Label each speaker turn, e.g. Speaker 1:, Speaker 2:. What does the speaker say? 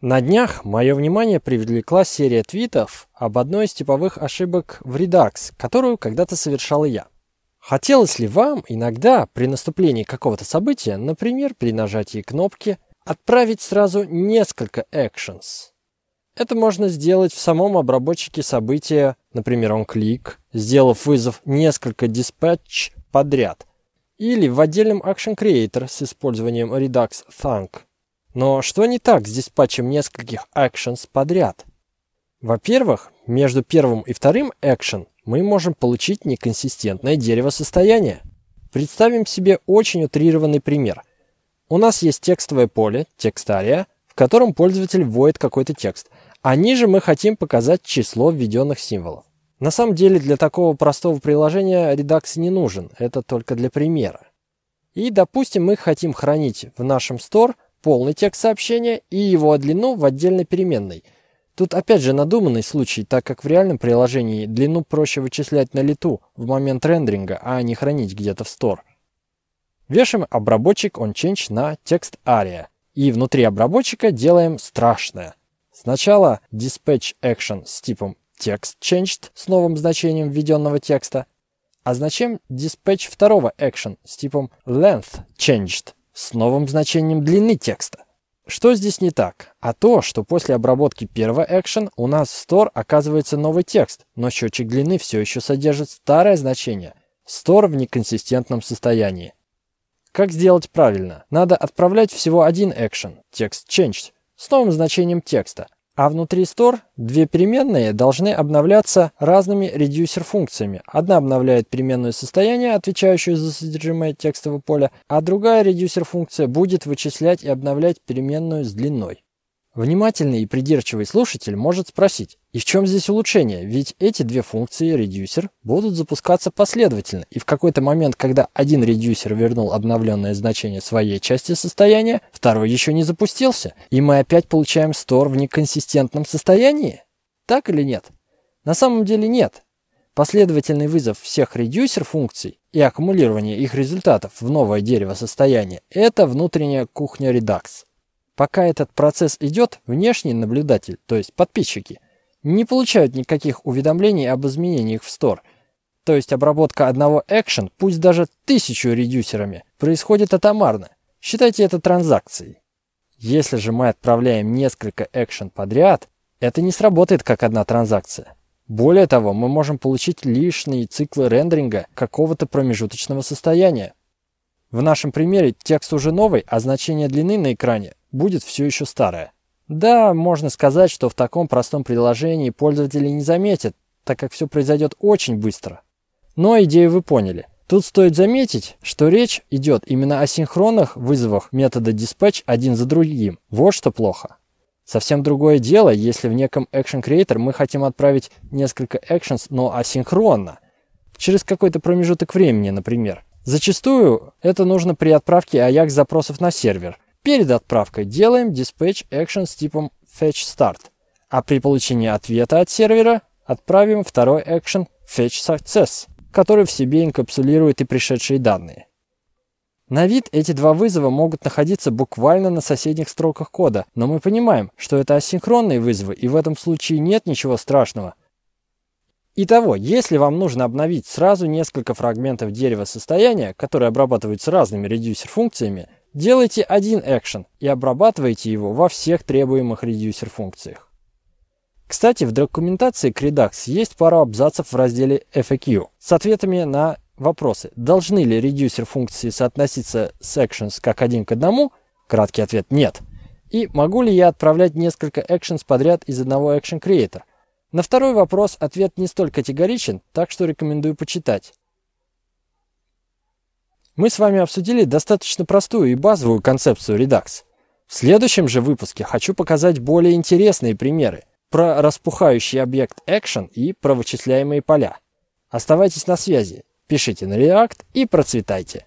Speaker 1: На днях мое внимание привлекла серия твитов об одной из типовых ошибок в Redux, которую когда-то совершал я. Хотелось ли вам иногда при наступлении какого-то события, например, при нажатии кнопки, отправить сразу несколько actions? Это можно сделать в самом обработчике события, например, он клик, сделав вызов несколько dispatch подряд, или в отдельном Action Creator с использованием Redux Thunk. Но что не так с диспатчем нескольких actions подряд? Во-первых, между первым и вторым action мы можем получить неконсистентное дерево состояния. Представим себе очень утрированный пример. У нас есть текстовое поле, текстария, в котором пользователь вводит какой-то текст, а ниже мы хотим показать число введенных символов. На самом деле для такого простого приложения Redux не нужен, это только для примера. И, допустим, мы хотим хранить в нашем store – полный текст сообщения и его длину в отдельной переменной. Тут опять же надуманный случай, так как в реальном приложении длину проще вычислять на лету в момент рендеринга, а не хранить где-то в store. Вешаем обработчик onChange на текст aria. И внутри обработчика делаем страшное. Сначала dispatch action с типом text changed с новым значением введенного текста, а затем dispatch второго action с типом length changed с новым значением длины текста. Что здесь не так? А то, что после обработки первого action у нас в store оказывается новый текст, но счетчик длины все еще содержит старое значение. Store в неконсистентном состоянии. Как сделать правильно? Надо отправлять всего один action, текст changed, с новым значением текста, а внутри store две переменные должны обновляться разными редюсер-функциями. Одна обновляет переменную состояние, отвечающую за содержимое текстового поля, а другая редюсер-функция будет вычислять и обновлять переменную с длиной. Внимательный и придирчивый слушатель может спросить, и в чем здесь улучшение? Ведь эти две функции редюсер будут запускаться последовательно, и в какой-то момент, когда один редюсер вернул обновленное значение своей части состояния, второй еще не запустился, и мы опять получаем стор в неконсистентном состоянии? Так или нет? На самом деле нет. Последовательный вызов всех редюсер функций и аккумулирование их результатов в новое дерево состояния – это внутренняя кухня Redux. Пока этот процесс идет, внешний наблюдатель, то есть подписчики, не получают никаких уведомлений об изменениях в Store. То есть обработка одного action, пусть даже тысячу редюсерами, происходит атомарно. Считайте это транзакцией. Если же мы отправляем несколько action подряд, это не сработает как одна транзакция. Более того, мы можем получить лишние циклы рендеринга какого-то промежуточного состояния. В нашем примере текст уже новый, а значение длины на экране будет все еще старая. Да, можно сказать, что в таком простом приложении пользователи не заметят, так как все произойдет очень быстро. Но идею вы поняли. Тут стоит заметить, что речь идет именно о синхронных вызовах метода dispatch один за другим. Вот что плохо. Совсем другое дело, если в неком Action Creator мы хотим отправить несколько actions, но асинхронно. Через какой-то промежуток времени, например. Зачастую это нужно при отправке AJAX запросов на сервер – Перед отправкой делаем dispatch action с типом fetch start, а при получении ответа от сервера отправим второй action fetch success, который в себе инкапсулирует и пришедшие данные. На вид эти два вызова могут находиться буквально на соседних строках кода, но мы понимаем, что это асинхронные вызовы, и в этом случае нет ничего страшного. Итого, если вам нужно обновить сразу несколько фрагментов дерева состояния, которые обрабатываются разными редюсер-функциями, Делайте один экшен и обрабатывайте его во всех требуемых редюсер функциях. Кстати, в документации к Redux есть пара абзацев в разделе FAQ с ответами на вопросы. Должны ли редюсер функции соотноситься с actions как один к одному? Краткий ответ – нет. И могу ли я отправлять несколько actions подряд из одного Action Creator? На второй вопрос ответ не столь категоричен, так что рекомендую почитать. Мы с вами обсудили достаточно простую и базовую концепцию Redux. В следующем же выпуске хочу показать более интересные примеры про распухающий объект Action и про вычисляемые поля. Оставайтесь на связи, пишите на React и процветайте.